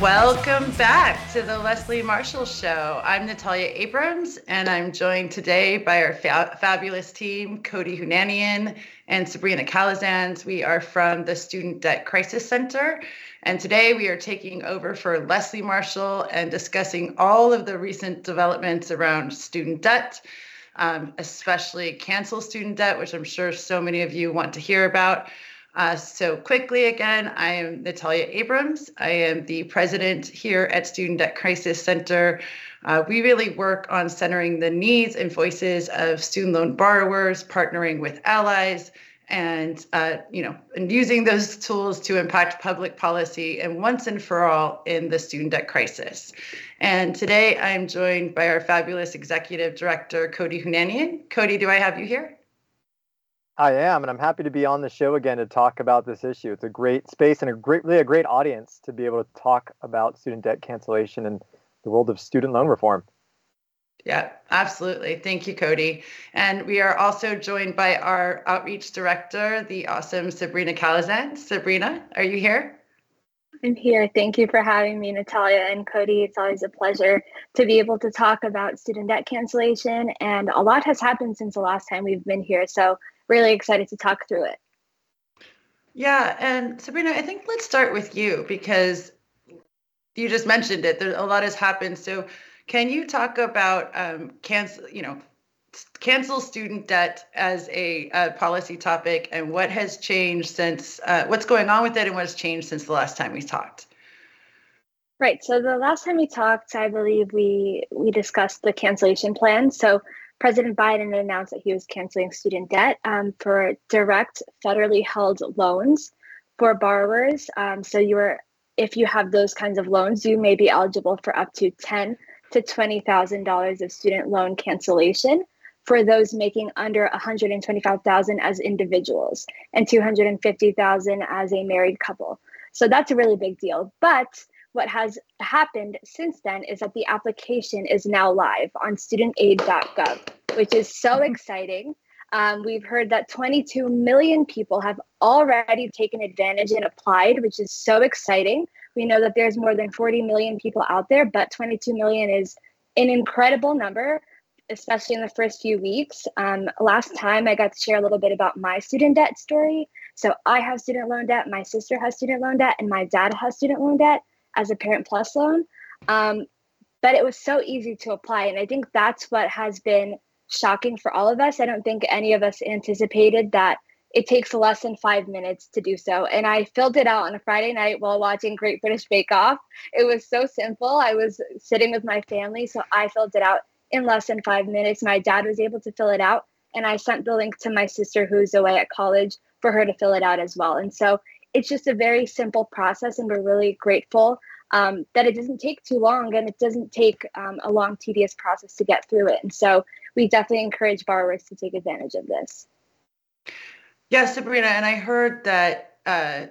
Welcome back to the Leslie Marshall Show. I'm Natalia Abrams, and I'm joined today by our fa- fabulous team, Cody Hounanian and Sabrina Calazans. We are from the Student Debt Crisis Center, and today we are taking over for Leslie Marshall and discussing all of the recent developments around student debt, um, especially cancel student debt, which I'm sure so many of you want to hear about. Uh, so quickly again, I am Natalia Abrams. I am the president here at Student Debt Crisis Center. Uh, we really work on centering the needs and voices of student loan borrowers, partnering with allies, and uh, you know, and using those tools to impact public policy and once and for all in the student debt crisis. And today I am joined by our fabulous executive director, Cody Hounanian. Cody, do I have you here? I am, and I'm happy to be on the show again to talk about this issue. It's a great space and a great, really a great audience to be able to talk about student debt cancellation and the world of student loan reform. Yeah, absolutely. Thank you, Cody. And we are also joined by our outreach director, the awesome Sabrina Calazan. Sabrina, are you here? I'm here. Thank you for having me, Natalia and Cody. It's always a pleasure to be able to talk about student debt cancellation. And a lot has happened since the last time we've been here. So really excited to talk through it. Yeah, and Sabrina, I think let's start with you because you just mentioned it. There, a lot has happened. So, can you talk about um, cancel? You know, cancel student debt as a, a, policy topic, and what has changed since? Uh, what's going on with it, and what has changed since the last time we talked? Right. So the last time we talked, I believe we we discussed the cancellation plan. So President Biden announced that he was canceling student debt um, for direct federally held loans for borrowers. Um, so you are, if you have those kinds of loans, you may be eligible for up to ten to twenty thousand dollars of student loan cancellation for those making under one hundred and twenty-five thousand as individuals and two hundred and fifty thousand as a married couple. So that's a really big deal, but what has happened since then is that the application is now live on studentaid.gov, which is so mm-hmm. exciting. Um, we've heard that 22 million people have already taken advantage and applied, which is so exciting. We know that there's more than 40 million people out there, but 22 million is an incredible number, especially in the first few weeks. Um, last time I got to share a little bit about my student debt story. So I have student loan debt, my sister has student loan debt, and my dad has student loan debt as a Parent Plus loan. Um, but it was so easy to apply. And I think that's what has been shocking for all of us. I don't think any of us anticipated that it takes less than five minutes to do so. And I filled it out on a Friday night while watching Great British Bake Off. It was so simple. I was sitting with my family, so I filled it out in less than five minutes. My dad was able to fill it out, and I sent the link to my sister who's away at college for her to fill it out as well. And so it's just a very simple process, and we're really grateful um, that it doesn't take too long and it doesn't take um, a long, tedious process to get through it. And so we definitely encourage borrowers to take advantage of this. Yes, Sabrina, and I heard that uh,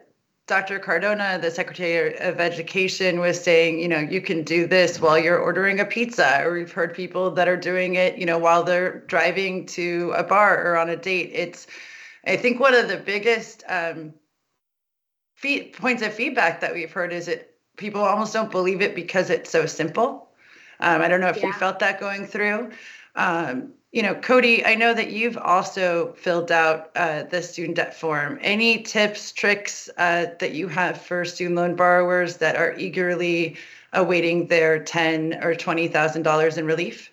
Dr. Cardona, the Secretary of Education, was saying, you know, you can do this while you're ordering a pizza, or we've heard people that are doing it, you know, while they're driving to a bar or on a date. It's, I think, one of the biggest um, fee- points of feedback that we've heard is it people almost don't believe it because it's so simple. Um, I don't know if yeah. you felt that going through. Um, you know, Cody, I know that you've also filled out uh, the student debt form. Any tips, tricks uh, that you have for student loan borrowers that are eagerly awaiting their ten or twenty thousand dollars in relief?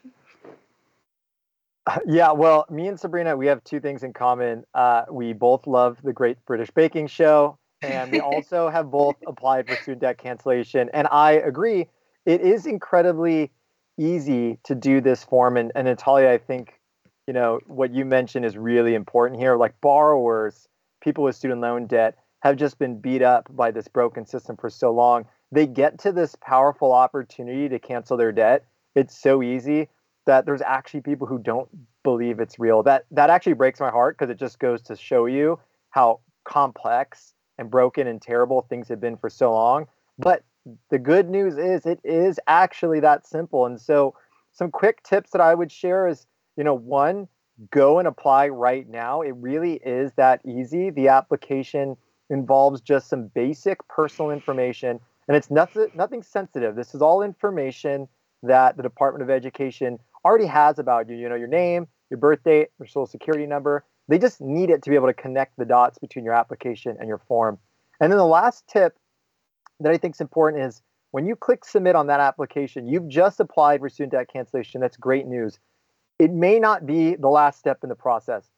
Yeah, well, me and Sabrina, we have two things in common. Uh, we both love the Great British Baking Show, and we also have both applied for student debt cancellation. And I agree, it is incredibly easy to do this form. And, and Natalia, I think, you know, what you mentioned is really important here. Like borrowers, people with student loan debt have just been beat up by this broken system for so long. They get to this powerful opportunity to cancel their debt. It's so easy. that there's actually people who don't believe it's real. That that actually breaks my heart because it just goes to show you how complex and broken and terrible things have been for so long. But the good news is it is actually that simple. And so some quick tips that I would share is, you know, one, go and apply right now. It really is that easy. The application involves just some basic personal information and it's nothing nothing sensitive. This is all information that the Department of Education already has about you. You know, your name, your birth date, your social security number. They just need it to be able to connect the dots between your application and your form. And then the last tip that I think is important is when you click submit on that application, you've just applied for student debt cancellation. That's great news. It may not be the last step in the process.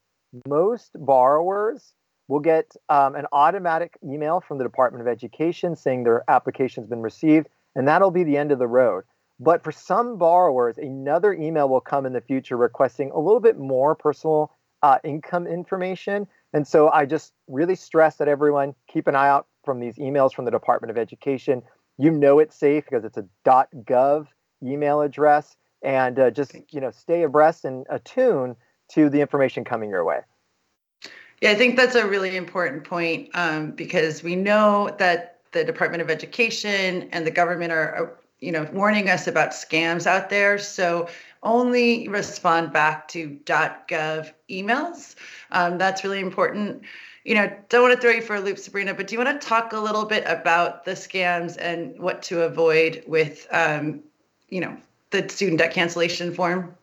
Most borrowers will get um, an automatic email from the Department of Education saying their application has been received, and that'll be the end of the road. But for some borrowers, another email will come in the future requesting a little bit more personal uh, income information. And so I just really stress that everyone keep an eye out from these emails from the Department of Education. You know it's safe because it's a .gov email address, and uh, just you know stay abreast and attuned to the information coming your way. Yeah, I think that's a really important point um, because we know that the Department of Education and the government are, you know, warning us about scams out there. So only respond back to .gov emails. Um, that's really important. You know, don't want to throw you for a loop, Sabrina, but do you want to talk a little bit about the scams and what to avoid with, um, you know, the student debt cancellation form?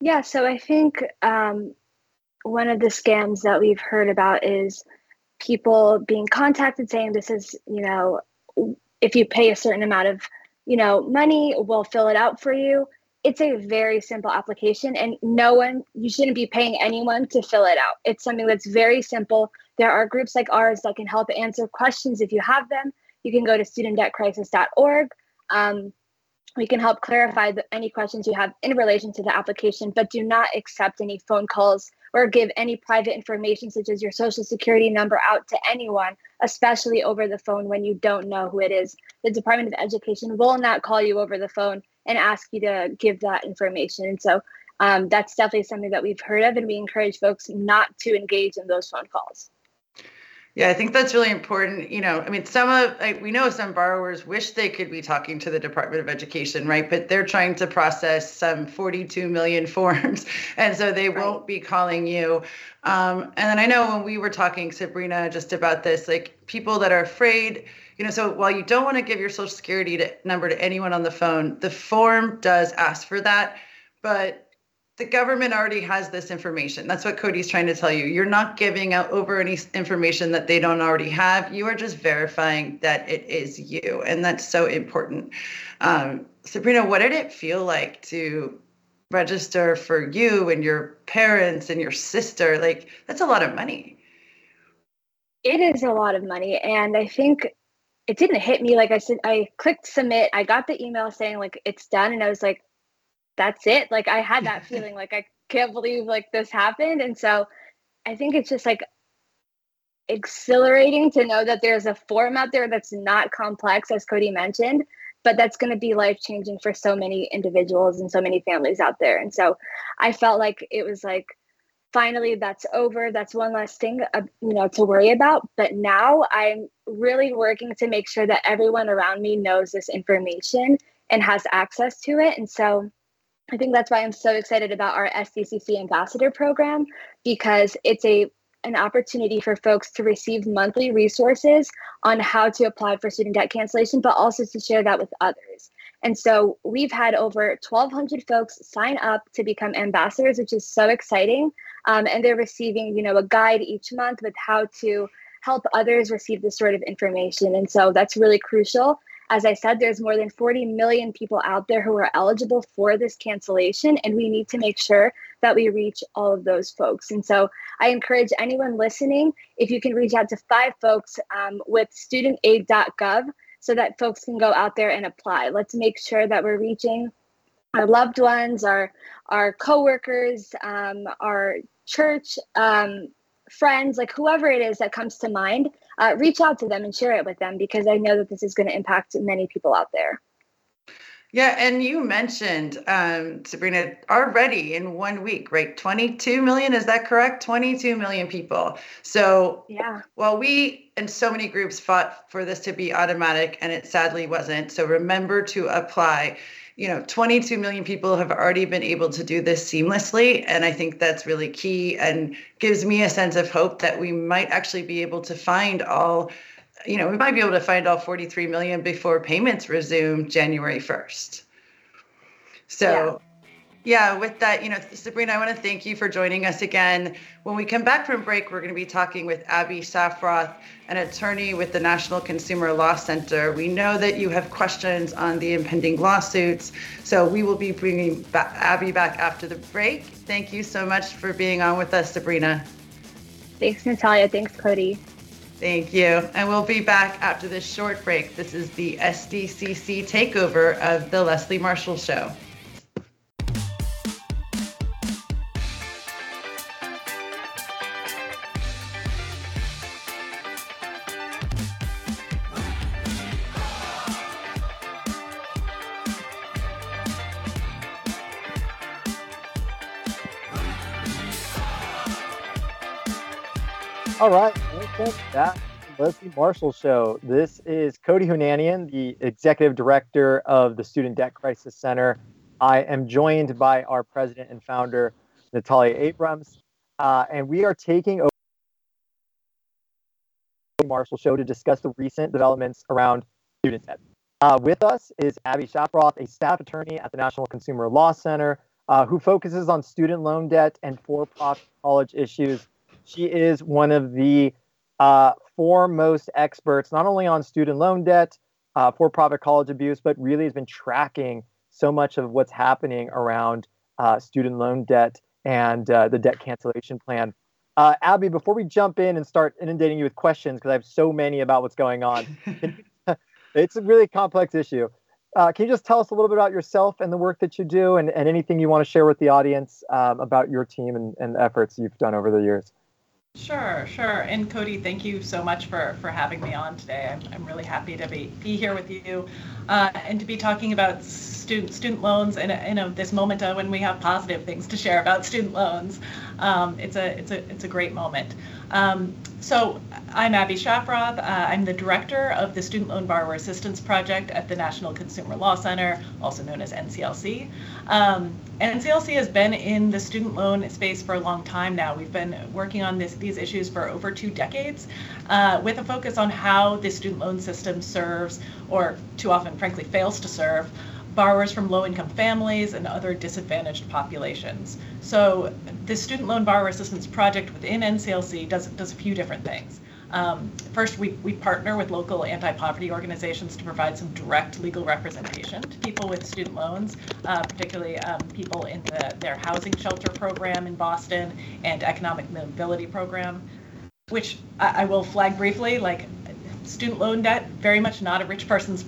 Yeah, so I think um, one of the scams that we've heard about is people being contacted saying this is, you know, if you pay a certain amount of, you know, money, we'll fill it out for you. It's a very simple application and no one you shouldn't be paying anyone to fill it out. It's something that's very simple. There are groups like ours that can help answer questions if you have them. You can go to studentdebtcrisis.org. Um, we can help clarify the, any questions you have in relation to the application, but do not accept any phone calls or give any private information, such as your social security number, out to anyone, especially over the phone when you don't know who it is. The Department of Education will not call you over the phone and ask you to give that information. And so um, that's definitely something that we've heard of, and we encourage folks not to engage in those phone calls. Yeah, I think that's really important. You know, I mean, some of like, we know some borrowers wish they could be talking to the Department of Education, right? But they're trying to process some 42 million forms, and so they right. won't be calling you. Um, and then I know when we were talking, Sabrina, just about this, like people that are afraid. You know, so while you don't want to give your social security to, number to anyone on the phone, the form does ask for that, but the government already has this information. That's what Cody's trying to tell you. You're not giving out over any information that they don't already have. You are just verifying that it is you. And that's so important. Um, Sabrina, what did it feel like to register for you and your parents and your sister? Like, that's a lot of money. It is a lot of money. And I think it didn't hit me. Like I said, I clicked submit. I got the email saying, like, it's done. And I was like, that's it. Like I had that feeling like I can't believe like this happened. And so I think it's just like exhilarating to know that there's a form out there that's not complex, as Cody mentioned, but that's going to be life changing for so many individuals and so many families out there. And so I felt like it was like, finally that's over that's one less thing uh, you know to worry about but now i'm really working to make sure that everyone around me knows this information and has access to it and so I think that's why I'm so excited about our SDCC ambassador program because it's a an opportunity for folks to receive monthly resources on how to apply for student debt cancellation, but also to share that with others. And so we've had over 1,200 folks sign up to become ambassadors, which is so exciting. Um, and they're receiving, you know, a guide each month with how to help others receive this sort of information. And so that's really crucial as I said, there's more than 40 million people out there who are eligible for this cancellation, and we need to make sure that we reach all of those folks. And so I encourage anyone listening, if you can reach out to five folks um, with studentaid.gov so that folks can go out there and apply. Let's make sure that we're reaching our loved ones, our our coworkers, um, our church, um, friends, like whoever it is that comes to mind, uh, reach out to them and share it with them because I know that this is going to impact many people out there. Yeah, and you mentioned um, Sabrina already in one week, right? 22 million, is that correct? 22 million people. So, yeah. Well, we and so many groups fought for this to be automatic, and it sadly wasn't. So remember to apply. You know, 22 million people have already been able to do this seamlessly, and I think that's really key and gives me a sense of hope that we might actually be able to find all you know, we might be able to find all 43 million before payments resume January 1st. So, yeah. Yeah, with that, you know, Sabrina, I want to thank you for joining us again. When we come back from break, we're going to be talking with Abby Shafroth, an attorney with the National Consumer Law Center. We know that you have questions on the impending lawsuits, so we will be bringing Abby back after the break. Thank you so much for being on with us, Sabrina. Thanks, Natalia. Thanks, Cody. Thank you. And we'll be back after this short break. This is the SDCC takeover of the Leslie Marshall Show. All right, welcome back to Leslie Marshall Show. This is Cody Hounanian, the Executive Director of the Student Debt Crisis Center. I am joined by our President and Founder, Natalia Abrams, uh, and we are taking over the Marshall Show to discuss the recent developments around student debt. Uh, with us is Abby Shafroth, a staff attorney at the National Consumer Law Center, uh, who focuses on student loan debt and for-profit college issues she is one of the uh, foremost experts, not only on student loan debt, uh, for profit college abuse, but really has been tracking so much of what's happening around uh, student loan debt and uh, the debt cancellation plan. Uh, Abby, before we jump in and start inundating you with questions, because I have so many about what's going on, it's a really complex issue. Uh, can you just tell us a little bit about yourself and the work that you do and, and anything you want to share with the audience um, about your team and, and efforts you've done over the years? Sure, sure. And Cody, thank you so much for, for having me on today. I'm, I'm really happy to be, be here with you uh, and to be talking about student student loans in, a, in a, this moment uh, when we have positive things to share about student loans. Um, it's a it's a it's a great moment. Um, so I'm Abby Shafroth. Uh, I'm the director of the Student Loan Borrower Assistance Project at the National Consumer Law Center, also known as NCLC. Um, NCLC has been in the student loan space for a long time now. We've been working on this, these issues for over two decades uh, with a focus on how the student loan system serves, or too often, frankly, fails to serve, borrowers from low-income families and other disadvantaged populations. So the Student Loan Borrower Assistance Project within NCLC does, does a few different things. Um, first, we, we partner with local anti-poverty organizations to provide some direct legal representation to people with student loans, uh, particularly um, people in the, their housing shelter program in Boston and economic mobility program, which I, I will flag briefly, like student loan debt, very much not a rich person's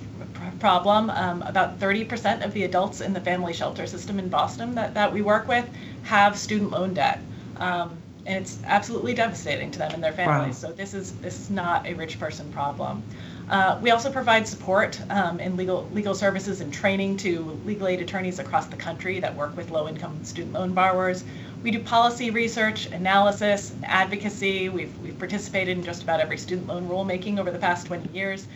problem. Um, about 30% of the adults in the family shelter system in Boston that, that we work with have student loan debt. Um, and it's absolutely devastating to them and their families. Wow. So this is this is not a rich person problem. Uh, we also provide support um, in legal legal services and training to legal aid attorneys across the country that work with low income student loan borrowers. We do policy research, analysis, and advocacy. We've, we've participated in just about every student loan rulemaking over the past 20 years.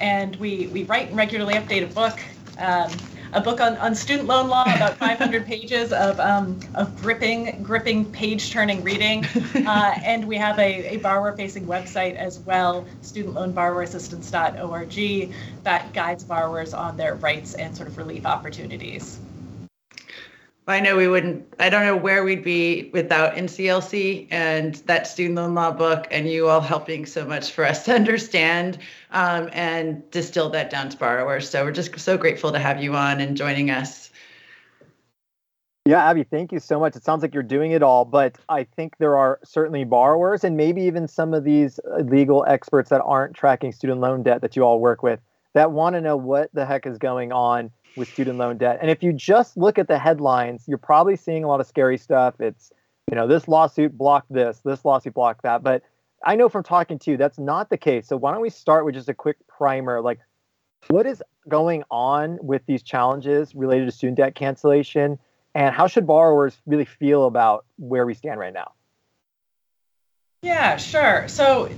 And we, we write and regularly update a book, um, a book on, on student loan law, about 500 pages of, um, of gripping, gripping page turning reading. Uh, and we have a, a borrower facing website as well, studentloanborrowerassistance.org, that guides borrowers on their rights and sort of relief opportunities. I know we wouldn't, I don't know where we'd be without NCLC and that student loan law book and you all helping so much for us to understand um, and distill that down to borrowers. So we're just so grateful to have you on and joining us. Yeah, Abby, thank you so much. It sounds like you're doing it all, but I think there are certainly borrowers and maybe even some of these legal experts that aren't tracking student loan debt that you all work with that want to know what the heck is going on with student loan debt. And if you just look at the headlines, you're probably seeing a lot of scary stuff. It's, you know, this lawsuit blocked this, this lawsuit blocked that. But I know from talking to you, that's not the case. So why don't we start with just a quick primer? Like, What is going on with these challenges related to student debt cancellation? And how should borrowers really feel about where we stand right now? Yeah, sure. So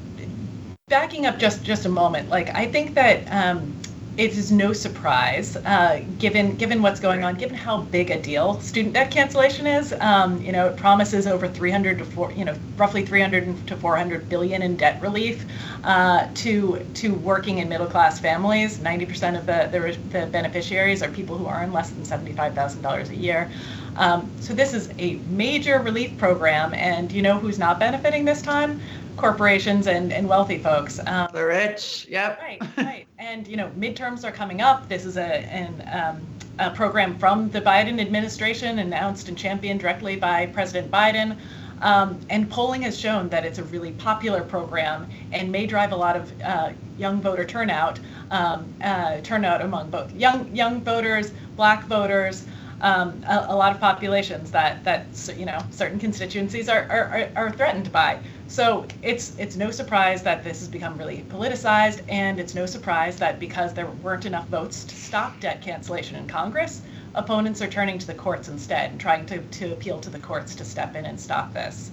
backing up just just a moment, like I think that um, it is no surprise, uh, given given what's going on, given how big a deal student debt cancellation is. Um, you know, it promises over 300 to four, you know, roughly 300 to 400 billion in debt relief uh, to to working and middle class families. 90% of the, the, the beneficiaries are people who earn less than $75,000 a year. Um, so this is a major relief program, and you know who's not benefiting this time? Corporations and, and wealthy folks. Um, the rich, yep. Right, right. And, you know, midterms are coming up. This is a, an, um, a program from the Biden administration announced and championed directly by President Biden. Um, and polling has shown that it's a really popular program and may drive a lot of uh, young voter turnout, um, uh, turnout among both young young voters, black voters, um, a, a, lot of populations that that you know certain constituencies are, are, are threatened by. So it's it's no surprise that this has become really politicized, and it's no surprise that because there weren't enough votes to stop debt cancellation in Congress, opponents are turning to the courts instead and trying to, to appeal to the courts to step in and stop this.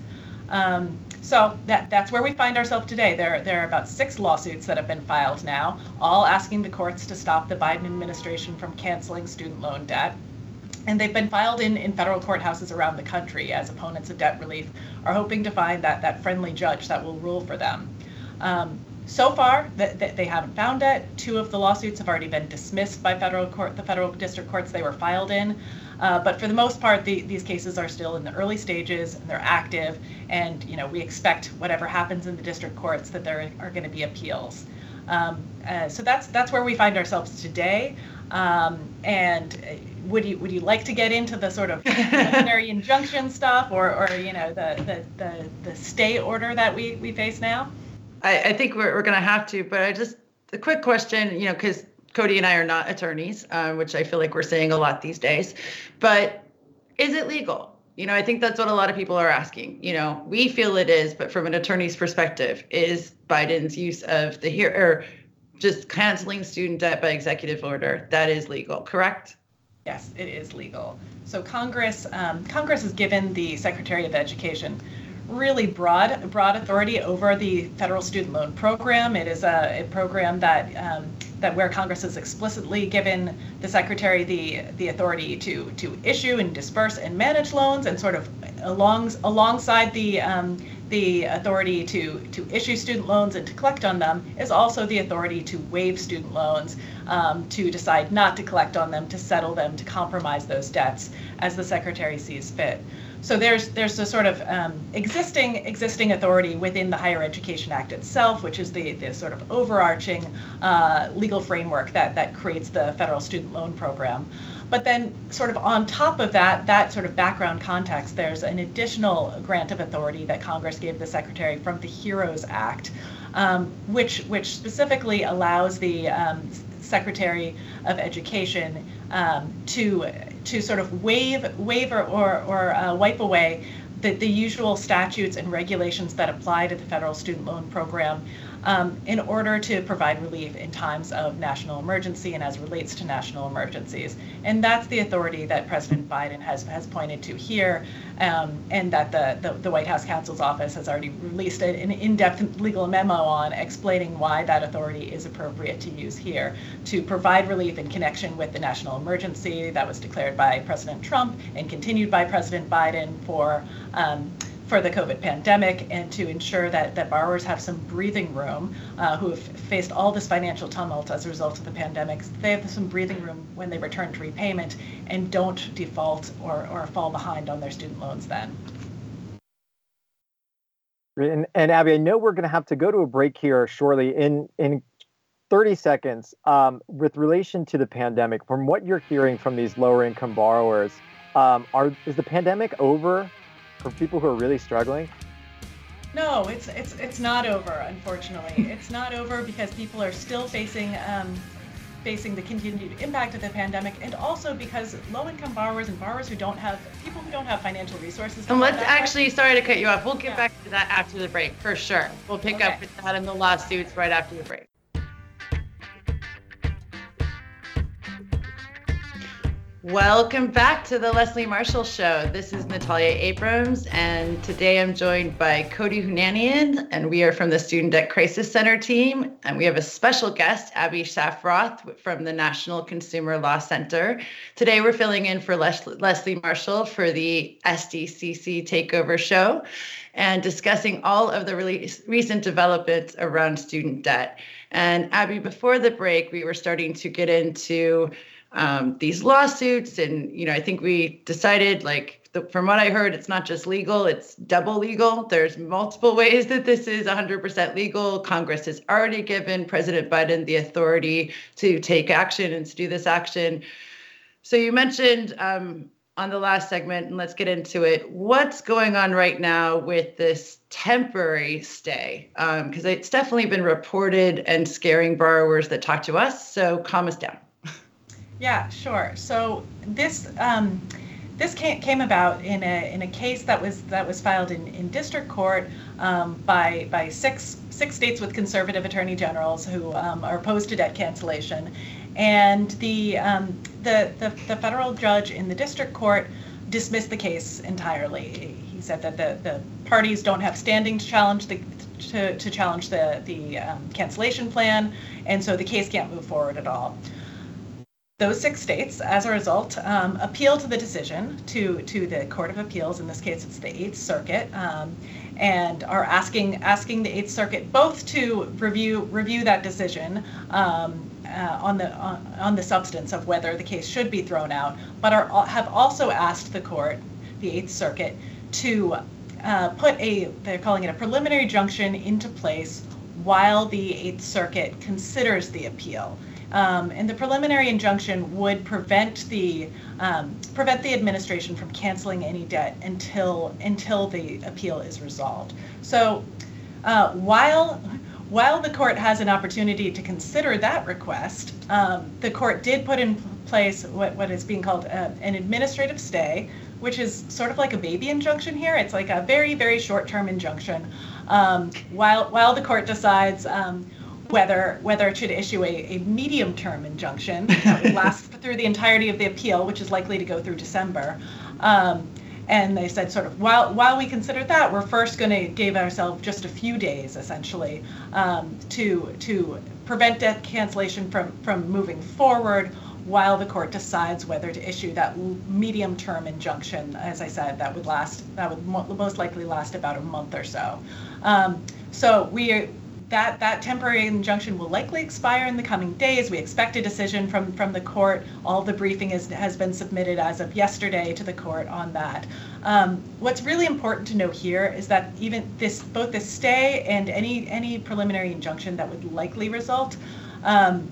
Um, so that that's where we find ourselves today. There there are about six lawsuits that have been filed now, all asking the courts to stop the Biden administration from canceling student loan debt and they've been filed in, in federal courthouses around the country as opponents of debt relief are hoping to find that, that friendly judge that will rule for them. Um, so far, th- th- they haven't found it. Two of the lawsuits have already been dismissed by federal court, the federal district courts they were filed in. Uh, but for the most part, the, these cases are still in the early stages and they're active. And you know, we expect whatever happens in the district courts that there are going to be appeals. Um, uh, so that's that's where we find ourselves today. Um, and uh, would you would you like to get into the sort of preliminary injunction stuff, or or you know the the the, the stay order that we we face now? I, I think we're we're going to have to, but I just a quick question, you know, because Cody and I are not attorneys, uh, which I feel like we're saying a lot these days. But is it legal? You know, I think that's what a lot of people are asking. You know, we feel it is, but from an attorney's perspective, is Biden's use of the here or just canceling student debt by executive order that is legal, correct? Yes, it is legal. So Congress um, Congress has given the Secretary of Education really broad broad authority over the federal student loan program. It is a, a program that um, that where Congress has explicitly given the secretary the the authority to to issue and disperse and manage loans, and sort of along alongside the um, the authority to, to issue student loans and to collect on them is also the authority to waive student loans, um, to decide not to collect on them, to settle them, to compromise those debts as the secretary sees fit. So there's there's a sort of um, existing existing authority within the Higher Education Act itself, which is the, the sort of overarching uh, legal framework that that creates the federal student loan program. But then, sort of on top of that, that sort of background context, there's an additional grant of authority that Congress gave the Secretary from the HEROES Act, um, which which specifically allows the um, Secretary of Education um, to to sort of waive waive or or, or uh, wipe away the, the usual statutes and regulations that apply to the federal student loan program um, in order to provide relief in times of national emergency and as relates to national emergencies. And that's the authority that President Biden has, has pointed to here, um, and that the, the, the, White House counsel's office has already released an in-depth legal memo on explaining why that authority is appropriate to use here to provide relief in connection with the national emergency that was declared by President Trump and continued by President Biden for um, for the COVID pandemic and to ensure that, that borrowers have some breathing room uh, who have faced all this financial tumult as a result of the pandemic. They have some breathing room when they return to repayment and don't default or, or fall behind on their student loans then. And, and Abby, I know we're going to have to go to a break here shortly. In in 30 seconds, um, with relation to the pandemic, from what you're hearing from these lower income borrowers, um, are is the pandemic over for people who are really struggling? No, it's it's it's not over. Unfortunately, it's not over because people are still facing um, facing the continued impact of the pandemic, and also because low-income borrowers and borrowers who don't have people who don't have financial resources. And let's actually, sorry to cut you off. We'll get yeah. back to that after the break for sure. We'll pick okay. up with that in the lawsuits right after the break. Welcome back to the Leslie Marshall Show. This is Natalia Abrams, and today I'm joined by Cody Hounanian, and we are from the Student Debt Crisis Center team. And we have a special guest, Abby Shafroth from the National Consumer Law Center. Today we're filling in for Les- Leslie Marshall for the SDCC Takeover Show and discussing all of the really recent developments around student debt. And Abby, before the break, we were starting to get into um, these lawsuits. And, you know, I think we decided, like, the, from what I heard, it's not just legal, it's double legal. There's multiple ways that this is 100% legal. Congress has already given President Biden the authority to take action and to do this action. So you mentioned um, on the last segment, and let's get into it. What's going on right now with this temporary stay? Because um, it's definitely been reported and scaring borrowers that talk to us. So calm us down. Yeah, sure. So this um, this came, about in a in a case that was that was filed in, in district court um, by by six six states with conservative attorney generals who um, are opposed to debt cancellation, and the, um, the the the federal judge in the district court dismissed the case entirely. He said that the, the parties don't have standing to challenge the to, to challenge the the um, cancellation plan, and so the case can't move forward at all those six states, as a result, um, appealed the decision to to the Court of Appeals. In this case, it's the Eighth Circuit, um, and are asking asking the Eighth Circuit both to review review that decision. Um, uh, on the on, on, the substance of whether the case should be thrown out, but are have also asked the court, the Eighth Circuit, to uh, put a they're calling it a preliminary injunction into place while the Eighth Circuit considers the appeal. Um, and the preliminary injunction would prevent the um, prevent the administration from canceling any debt until until the appeal is resolved. So uh, while while the court has an opportunity to consider that request, um, the court did put in place what, what is being called uh, an administrative stay, which is sort of like a baby injunction here. It's like a very, very short term injunction. Um, while, while the court decides um, whether whether it should issue a, a medium term injunction that would last through the entirety of the appeal, which is likely to go through December. Um, and they said sort of while while we consider that, we're first going to give ourselves just a few days essentially um, to to prevent debt cancellation from from moving forward while the court decides whether to issue that medium term injunction. As I said, that would last that would most likely last about a month or so. Um, so we that that temporary injunction will likely expire in the coming days. We expect a decision from from the court. All the briefing is, has been submitted as of yesterday to the court on that. Um, what's really important to note here is that even this both the stay and any any preliminary injunction that would likely result. Um,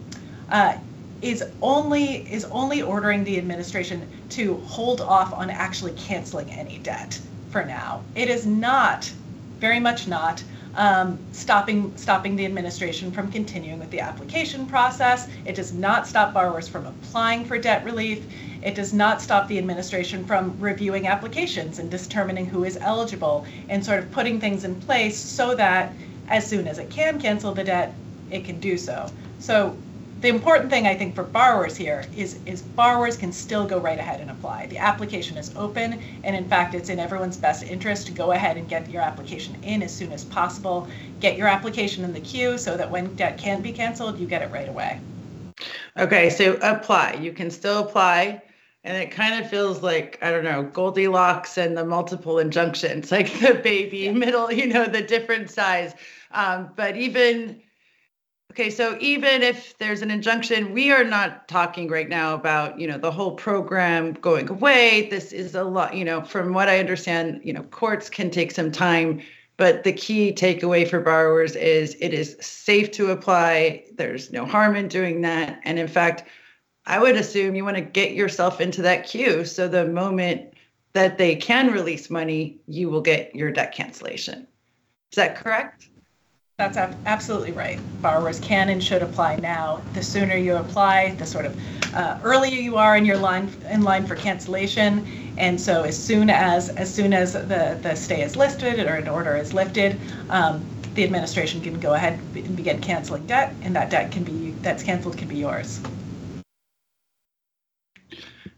uh, is only is only ordering the administration to hold off on actually canceling any debt for now. It is not, very much not, um, stopping stopping the administration from continuing with the application process. It does not stop borrowers from applying for debt relief. It does not stop the administration from reviewing applications and determining who is eligible and sort of putting things in place so that as soon as it can cancel the debt, it can do so. So the important thing I think for borrowers here is is borrowers can still go right ahead and apply. The application is open, and in fact, it's in everyone's best interest to go ahead and get your application in as soon as possible. Get your application in the queue so that when debt can be canceled, you get it right away. Okay, so apply. You can still apply. And it kind of feels like, I don't know, Goldilocks and the multiple injunctions, like the baby yeah. middle, you know, the different size. Um, but even Okay, so even if there's an injunction, we are not talking right now about, you know, the whole program going away. This is a lot, you know, from what I understand, you know, courts can take some time, but the key takeaway for borrowers is it is safe to apply. There's no harm in doing that. And in fact, I would assume you want to get yourself into that queue so the moment that they can release money, you will get your debt cancellation. Is that correct? That's absolutely right. Borrowers can and should apply now. The sooner you apply, the sort of uh, earlier you are in your line in line for cancellation. And so as soon as as soon as the, the stay is lifted or an order is lifted, um, the administration can go ahead and begin canceling debt, and that debt can be that's canceled can be yours.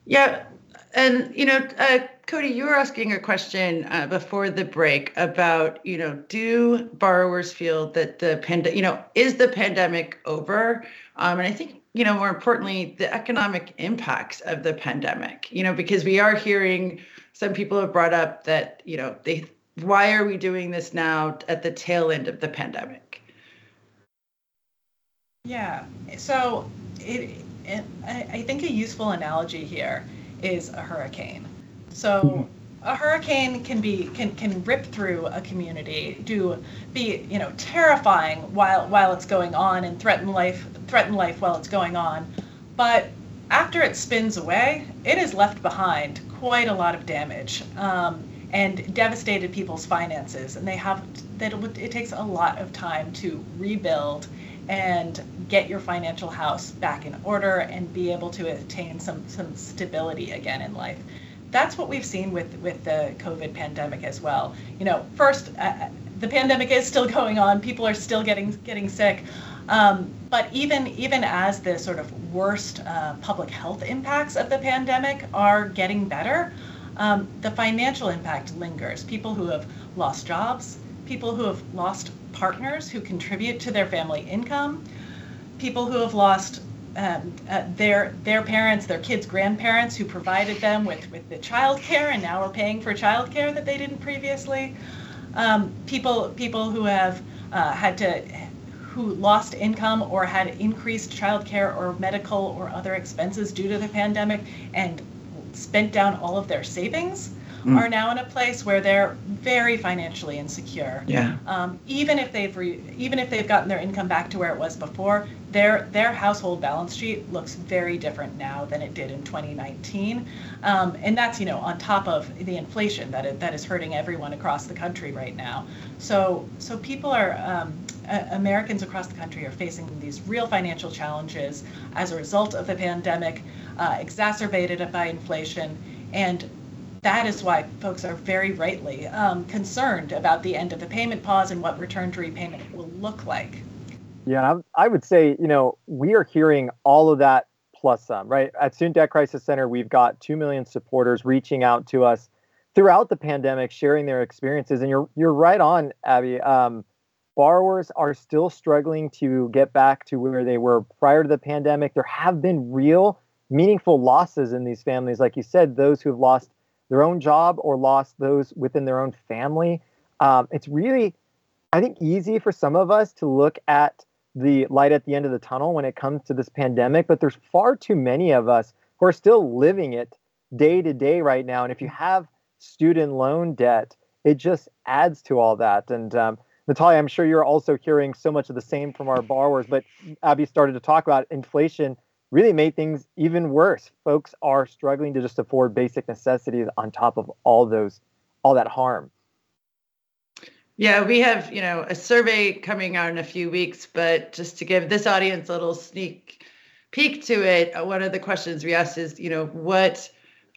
Yeah, and you know, uh, Cody, you were asking a question uh, before the break about you know, do borrowers feel that the pandemic, you know, is the pandemic over? Um, and I think you know, more importantly, the economic impacts of the pandemic. You know, because we are hearing some people have brought up that you know they why are we doing this now at the tail end of the pandemic? Yeah. So it, it I think a useful analogy here is a hurricane. So mm-hmm. a hurricane can be can can rip through a community, do be you know terrifying while while it's going on and threaten life threaten life while it's going on, but after it spins away, it has left behind quite a lot of damage um, and devastated people's finances, and they have that it, it takes a lot of time to rebuild and get your financial house back in order and be able to attain some some stability again in life. That's what we've seen with with the COVID pandemic as well. You know, first uh, the pandemic is still going on. People are still getting getting sick. Um, but even even as the sort of worst uh, public health impacts of the pandemic are getting better, um, the financial impact lingers. People who have lost jobs, people who have lost partners who contribute to their family income, people who have lost um, uh, their their parents, their kids' grandparents who provided them with with the child care and now are paying for child care that they didn't previously. Um, people people who have uh, had to who lost income or had increased child care or medical or other expenses due to the pandemic and spent down all of their savings mm. are now in a place where they're very financially insecure. Yeah. Um, even if they've re- even if they've gotten their income back to where it was before, their their household balance sheet looks very different now than it did in 2019, um, and that's you know on top of the inflation that it, that is hurting everyone across the country right now. So so people are um, uh, Americans across the country are facing these real financial challenges as a result of the pandemic, uh, exacerbated by inflation, and that is why folks are very rightly um, concerned about the end of the payment pause and what return to repayment will look like. Yeah, I would say, you know, we are hearing all of that plus some, right? At Student Debt Crisis Center, we've got 2 million supporters reaching out to us throughout the pandemic, sharing their experiences. And you're, you're right on, Abby. Um, borrowers are still struggling to get back to where they were prior to the pandemic. There have been real, meaningful losses in these families. Like you said, those who have lost their own job or lost those within their own family. Um, it's really, I think, easy for some of us to look at the light at the end of the tunnel when it comes to this pandemic, but there's far too many of us who are still living it day to day right now. And if you have student loan debt, it just adds to all that. And um, Natalia, I'm sure you're also hearing so much of the same from our borrowers, but Abby started to talk about inflation really made things even worse. Folks are struggling to just afford basic necessities on top of all those, all that harm. Yeah, we have, you know, a survey coming out in a few weeks, but just to give this audience a little sneak peek to it, uh, one of the questions we asked is, you know, what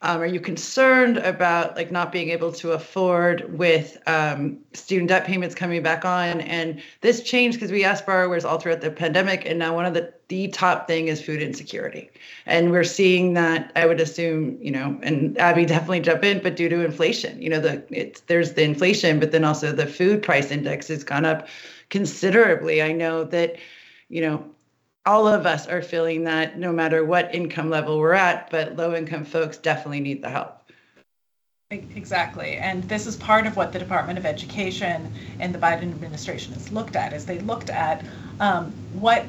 um, are you concerned about like not being able to afford with um, student debt payments coming back on? And this changed because we asked borrowers all throughout the pandemic, and now one of the the top thing is food insecurity, and we're seeing that. I would assume, you know, and Abby definitely jump in, but due to inflation, you know, the it's there's the inflation, but then also the food price index has gone up considerably. I know that, you know, all of us are feeling that no matter what income level we're at, but low income folks definitely need the help. Exactly. And this is part of what the Department of Education and the Biden administration has looked at is they looked at um, what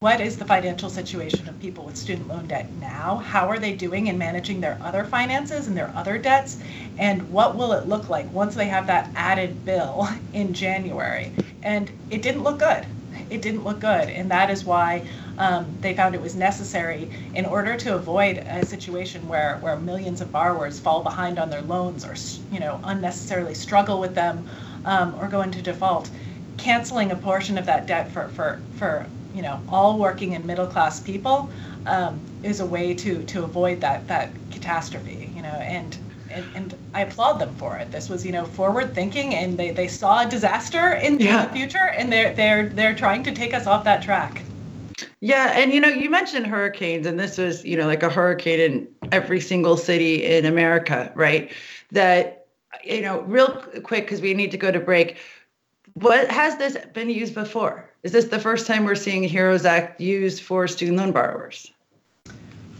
what is the financial situation of people with student loan debt now? How are they doing in managing their other finances and their other debts? And what will it look like once they have that added bill in January? And it didn't look good it didn't look good. And that is why um, they found it was necessary in order to avoid a situation where, where millions of borrowers fall behind on their loans or you know unnecessarily struggle with them um, or go into default. Canceling a portion of that debt for, for, for you know all working and middle class people um, is a way to to avoid that that catastrophe. You know and and, and, I applaud them for it. This was, you know, forward thinking, and they, they saw a disaster in, yeah. the future, and they're they're they're trying to take us off that track. Yeah, and you know, you mentioned hurricanes, and this was, you know, like a hurricane in every single city in America, right? That, you know, real quick, because we need to go to break. What has this been used before? Is this the first time we're seeing HEROES Act used for student loan borrowers?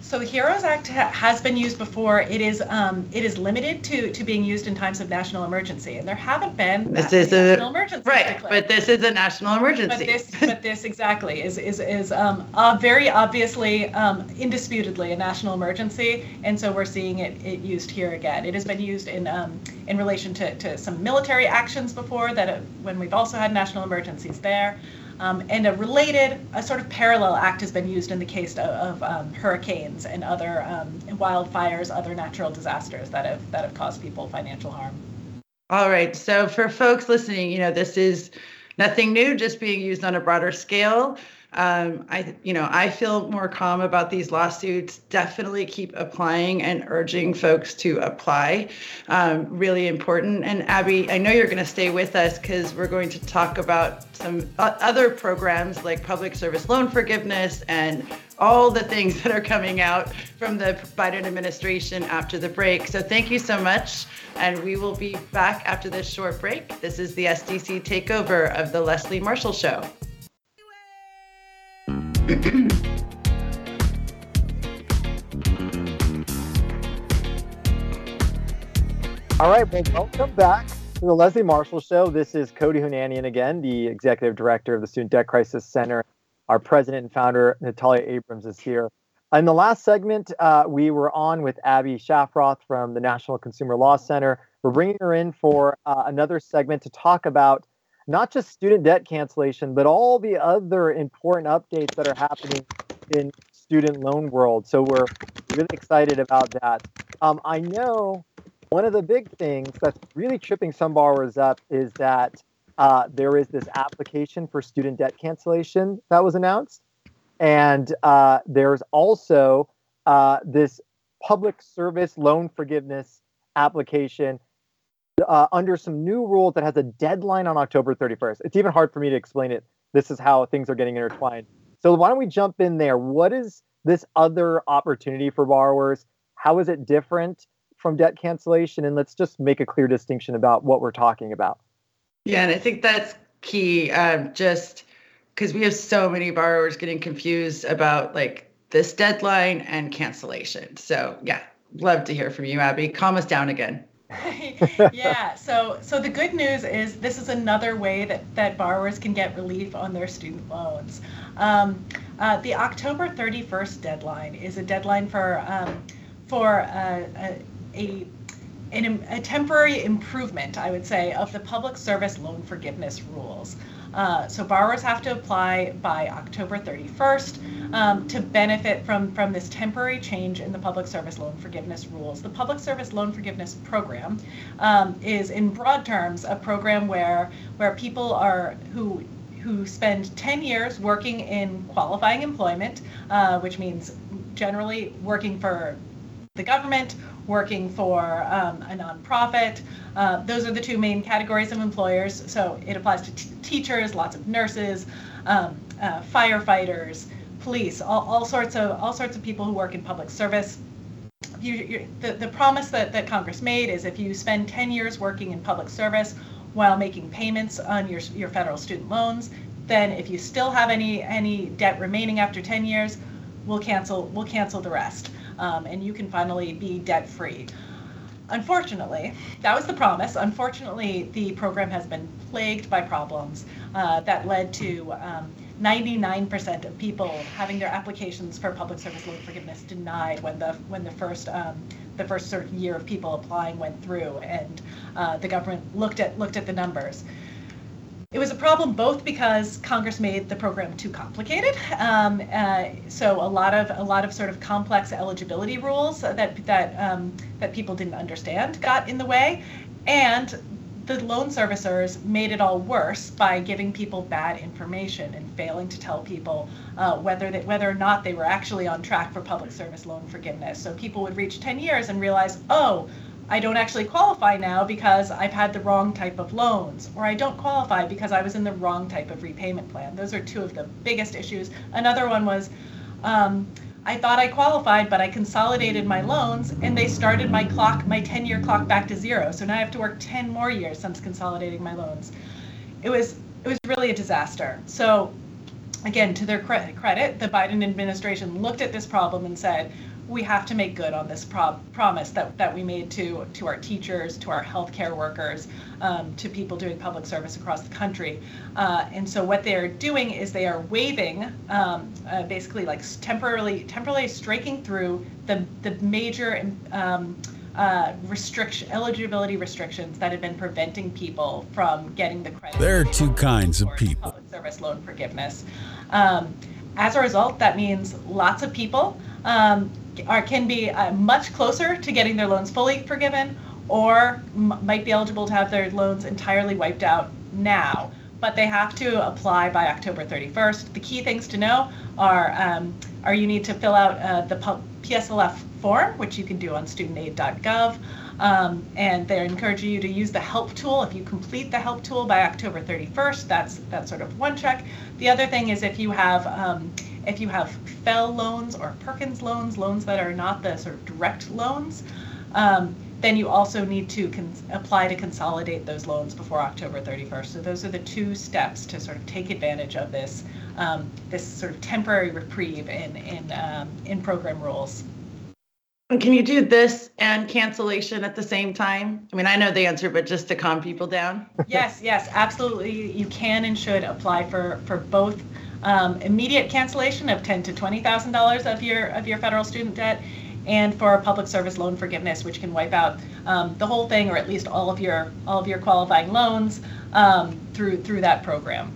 So the HEROES Act ha- has been used before. It is um, it is limited to to being used in times of national emergency, and there haven't been this is a national emergency right, declared. but this is a national emergency. But this, but this exactly is is is um, uh, very obviously, um, indisputably a national emergency, and so we're seeing it, it used here again. It has been used in um, in relation to, to some military actions before that uh, when we've also had national emergencies there. Um, and a related, a sort of parallel act has been used in the case of, of um, hurricanes and other um, wildfires, other natural disasters that have that have caused people financial harm. All right. So for folks listening, you know, this is nothing new, just being used on a broader scale. Um, I, you know, I feel more calm about these lawsuits. Definitely keep applying and urging folks to apply. Um, really important. And Abby, I know you're going to stay with us because we're going to talk about some other programs like public service loan forgiveness and all the things that are coming out from the Biden administration after the break. So thank you so much. And we will be back after this short break. This is the SDC takeover of the Leslie Marshall Show. All right, well, welcome back to the Leslie Marshall Show. This is Cody Hounanian again, the executive director of the Student Debt Crisis Center. Our president and founder, Natalia Abrams, is here. In the last segment, uh, we were on with Abby Shafroth from the National Consumer Law Center. We're bringing her in for uh, another segment to talk about not just student debt cancellation, but all the other important updates that are happening in student loan world. So we're really excited about that. Um, I know one of the big things that's really tripping some borrowers up is that uh, there is this application for student debt cancellation that was announced. And uh, there's also uh, this public service loan forgiveness application uh, under some new rules that has a deadline on October 31st. It's even hard for me to explain it. This is how things are getting intertwined. So why don't we jump in there? What is this other opportunity for borrowers? How is it different from debt cancellation? And let's just make a clear distinction about what we're talking about. Yeah, and I think that's key. Um, just because we have so many borrowers getting confused about like this deadline and cancellation. So yeah, love to hear from you, Abby. Calm us down again. yeah. So so the good news is this is another way that that borrowers can get relief on their student loans. Um, uh, the October 31st deadline is a deadline for um, for uh, a, a an, a temporary improvement, I would say, of the public service loan forgiveness rules. Uh, so borrowers have to apply by October 31st um, to benefit from, from this temporary change in the public service loan forgiveness rules. The public service loan forgiveness program um, is, in broad terms, a program where where people are who who spend 10 years working in qualifying employment, uh, which means generally working for the government working for um, a nonprofit. Uh, those are the two main categories of employers. So it applies to t- teachers, lots of nurses, um, uh, firefighters, police, all, all sorts of all sorts of people who work in public service. You, the, the promise that, that Congress made is if you spend 10 years working in public service while making payments on your, your federal student loans, then if you still have any any debt remaining after 10 years, we'll cancel we'll cancel the rest um, and you can finally be debt free. Unfortunately, that was the promise. Unfortunately, the program has been plagued by problems uh, that led to um, 99% of people having their applications for public service loan forgiveness denied when the when the first um, the first year of people applying went through, and uh, the government looked at looked at the numbers. It was a problem both because Congress made the program too complicated, um, uh, so a lot of a lot of sort of complex eligibility rules that that um, that people didn't understand got in the way, and the loan servicers made it all worse by giving people bad information and failing to tell people uh, whether they, whether or not they were actually on track for public service loan forgiveness. So people would reach 10 years and realize, oh, I don't actually qualify now because I've had the wrong type of loans, or I don't qualify because I was in the wrong type of repayment plan. Those are two of the biggest issues. Another one was um, I thought I qualified, but I consolidated my loans and they started my clock, my 10 year clock back to zero. So now I have to work 10 more years since consolidating my loans. It was, it was really a disaster. So again, to their credit, the Biden administration looked at this problem and said, we have to make good on this pro- promise that, that we made to, to our teachers, to our healthcare workers, um, to people doing public service across the country. Uh, and so what they're doing is they are waiving, um, uh, basically like temporarily, temporarily striking through the, the major um, uh, restriction eligibility restrictions that have been preventing people from getting the credit. There are two kinds of people. Public service loan forgiveness. Um, as a result, that means lots of people um, are can be uh, much closer to getting their loans fully forgiven, or m- might be eligible to have their loans entirely wiped out now. But they have to apply by October 31st. The key things to know are um, are you need to fill out uh, the PSLF form, which you can do on studentaid.gov. Um, and they're encouraging you to use the help tool. If you complete the help tool by October 31st, that's that's sort of one check. The other thing is if you have um, if you have FFEL loans or Perkins loans, loans that are not the sort of direct loans, um, then you also need to cons- apply to consolidate those loans before October 31st. So those are the two steps to sort of take advantage of this um, this sort of temporary reprieve in in um, in program rules. Can you do this and cancellation at the same time? I mean, I know the answer, but just to calm people down. yes, yes, absolutely. You can and should apply for for both um, immediate cancellation of ten to twenty thousand dollars of your of your federal student debt, and for public service loan forgiveness, which can wipe out um, the whole thing or at least all of your all of your qualifying loans um, through through that program.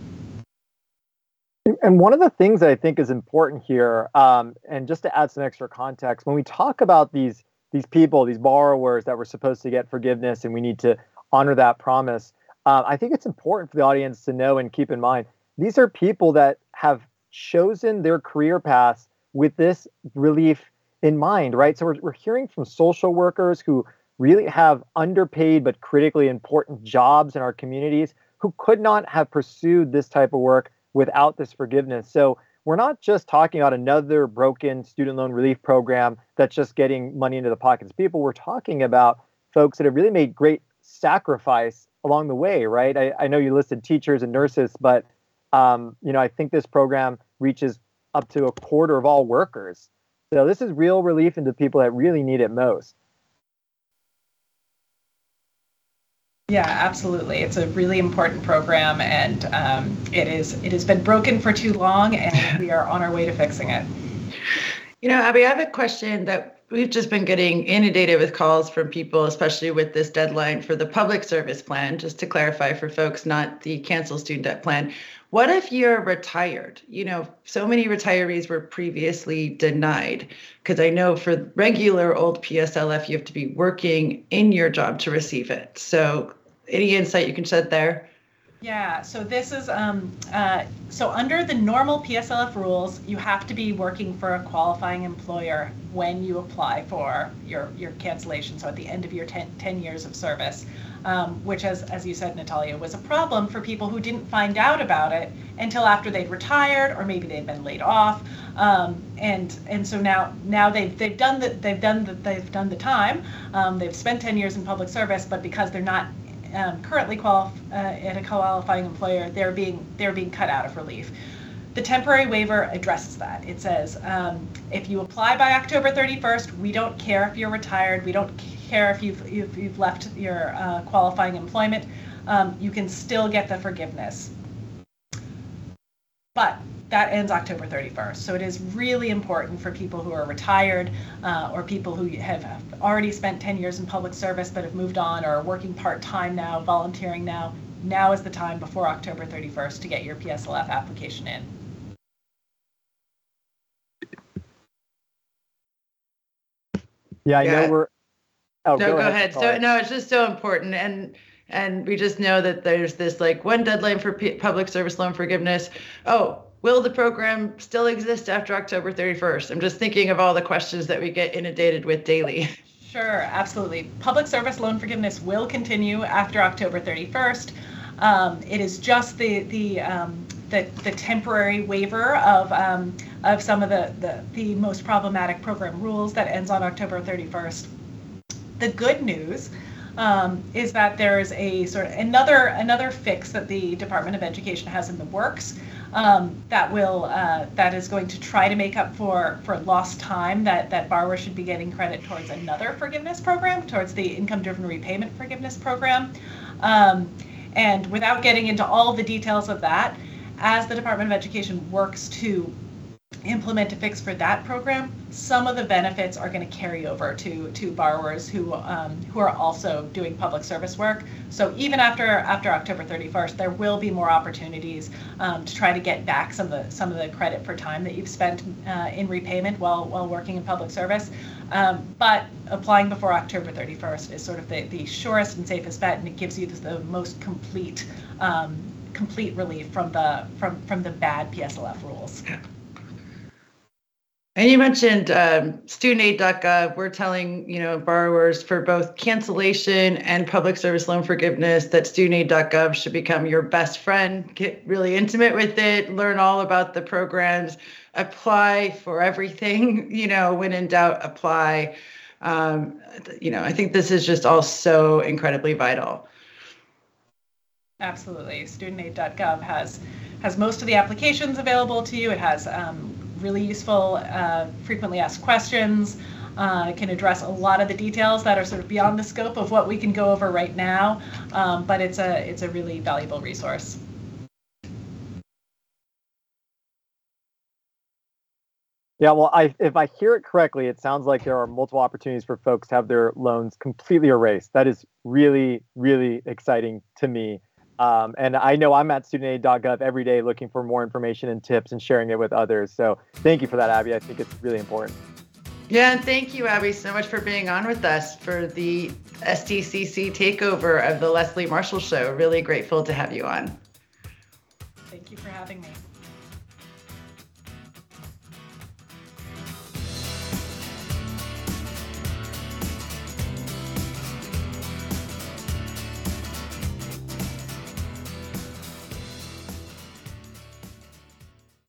And one of the things that I think is important here, um, and just to add some extra context, when we talk about these these people, these borrowers that were supposed to get forgiveness, and we need to honor that promise, uh, I think it's important for the audience to know and keep in mind these are people that have chosen their career paths with this relief in mind, right? So we're, we're hearing from social workers who really have underpaid but critically important jobs in our communities who could not have pursued this type of work without this forgiveness. So we're not just talking about another broken student loan relief program that's just getting money into the pockets of people. We're talking about folks that have really made great sacrifice along the way, right? I, I know you listed teachers and nurses, but um, you know, I think this program reaches up to a quarter of all workers. So this is real relief into people that really need it most. Yeah, absolutely. It's a really important program, and um, it is it has been broken for too long, and we are on our way to fixing it. You know, Abby, I have a question that we've just been getting inundated with calls from people, especially with this deadline for the public service plan. Just to clarify for folks, not the cancel student debt plan. What if you're retired? You know, so many retirees were previously denied because I know for regular old PSLF, you have to be working in your job to receive it. So, any insight you can shed there? Yeah, so this is um, uh, so under the normal PSLF rules, you have to be working for a qualifying employer when you apply for your your cancellation. So at the end of your 10, 10 years of service um, which, as, as you said, Natalia, was a problem for people who didn't find out about it until after they'd retired or maybe they'd been laid off. Um, and and so now now they've they've done the they've done the they've done the time. Um, they've spent 10 years in public service, but because they're not um, currently qualif- uh, at a qualifying employer, they're being they're being cut out of relief. The temporary waiver addresses that. It says um, if you apply by October 31st, we don't care if you're retired, we don't care if you've, if you've left your uh, qualifying employment, um, you can still get the forgiveness. But that ends October 31st. So it is really important for people who are retired uh, or people who have already spent 10 years in public service but have moved on or are working part time now, volunteering now. Now is the time before October 31st to get your PSLF application in. Yeah, I yeah. know we're Oh, no, go, go ahead. ahead. So no, it's just so important, and and we just know that there's this like one deadline for P- public service loan forgiveness. Oh, will the program still exist after October 31st? I'm just thinking of all the questions that we get inundated with daily. Sure, absolutely. Public service loan forgiveness will continue after October 31st. Um, it is just the the um, the, the temporary waiver of um, of some of the, the the most problematic program rules that ends on October 31st. The good news um, is that there is a sort of another another fix that the Department of Education has in the works um, that will uh, that is going to try to make up for for lost time that that borrowers should be getting credit towards another forgiveness program, towards the income-driven repayment forgiveness program. Um, and without getting into all the details of that, as the Department of Education works to implement a fix for that program, some of the benefits are going to carry over to to borrowers who um, who are also doing public service work. So even after after October 31st, there will be more opportunities um, to try to get back some of the some of the credit for time that you've spent uh, in repayment while while working in public service. Um, but applying before October 31st is sort of the, the surest and safest bet, and it gives you the, the most complete um, complete relief from the from from the bad PSLF rules. And you mentioned um, studentaid.gov. We're telling you know borrowers for both cancellation and public service loan forgiveness that studentaid.gov should become your best friend. Get really intimate with it. Learn all about the programs. Apply for everything. You know, when in doubt, apply. Um, you know, I think this is just all so incredibly vital. Absolutely, studentaid.gov has has most of the applications available to you. It has um, really useful, uh, frequently asked questions. Uh, can address a lot of the details that are sort of beyond the scope of what we can go over right now, um, but it's a it's a really valuable resource. Yeah, well, I, if I hear it correctly, it sounds like there are multiple opportunities for folks to have their loans completely erased. That is really, really exciting to me. Um, and I know I'm at studentaid.gov every day looking for more information and tips and sharing it with others. So thank you for that, Abby. I think it's really important. Yeah, and thank you, Abby, so much for being on with us for the SDCC takeover of the Leslie Marshall Show. Really grateful to have you on. Thank you for having me.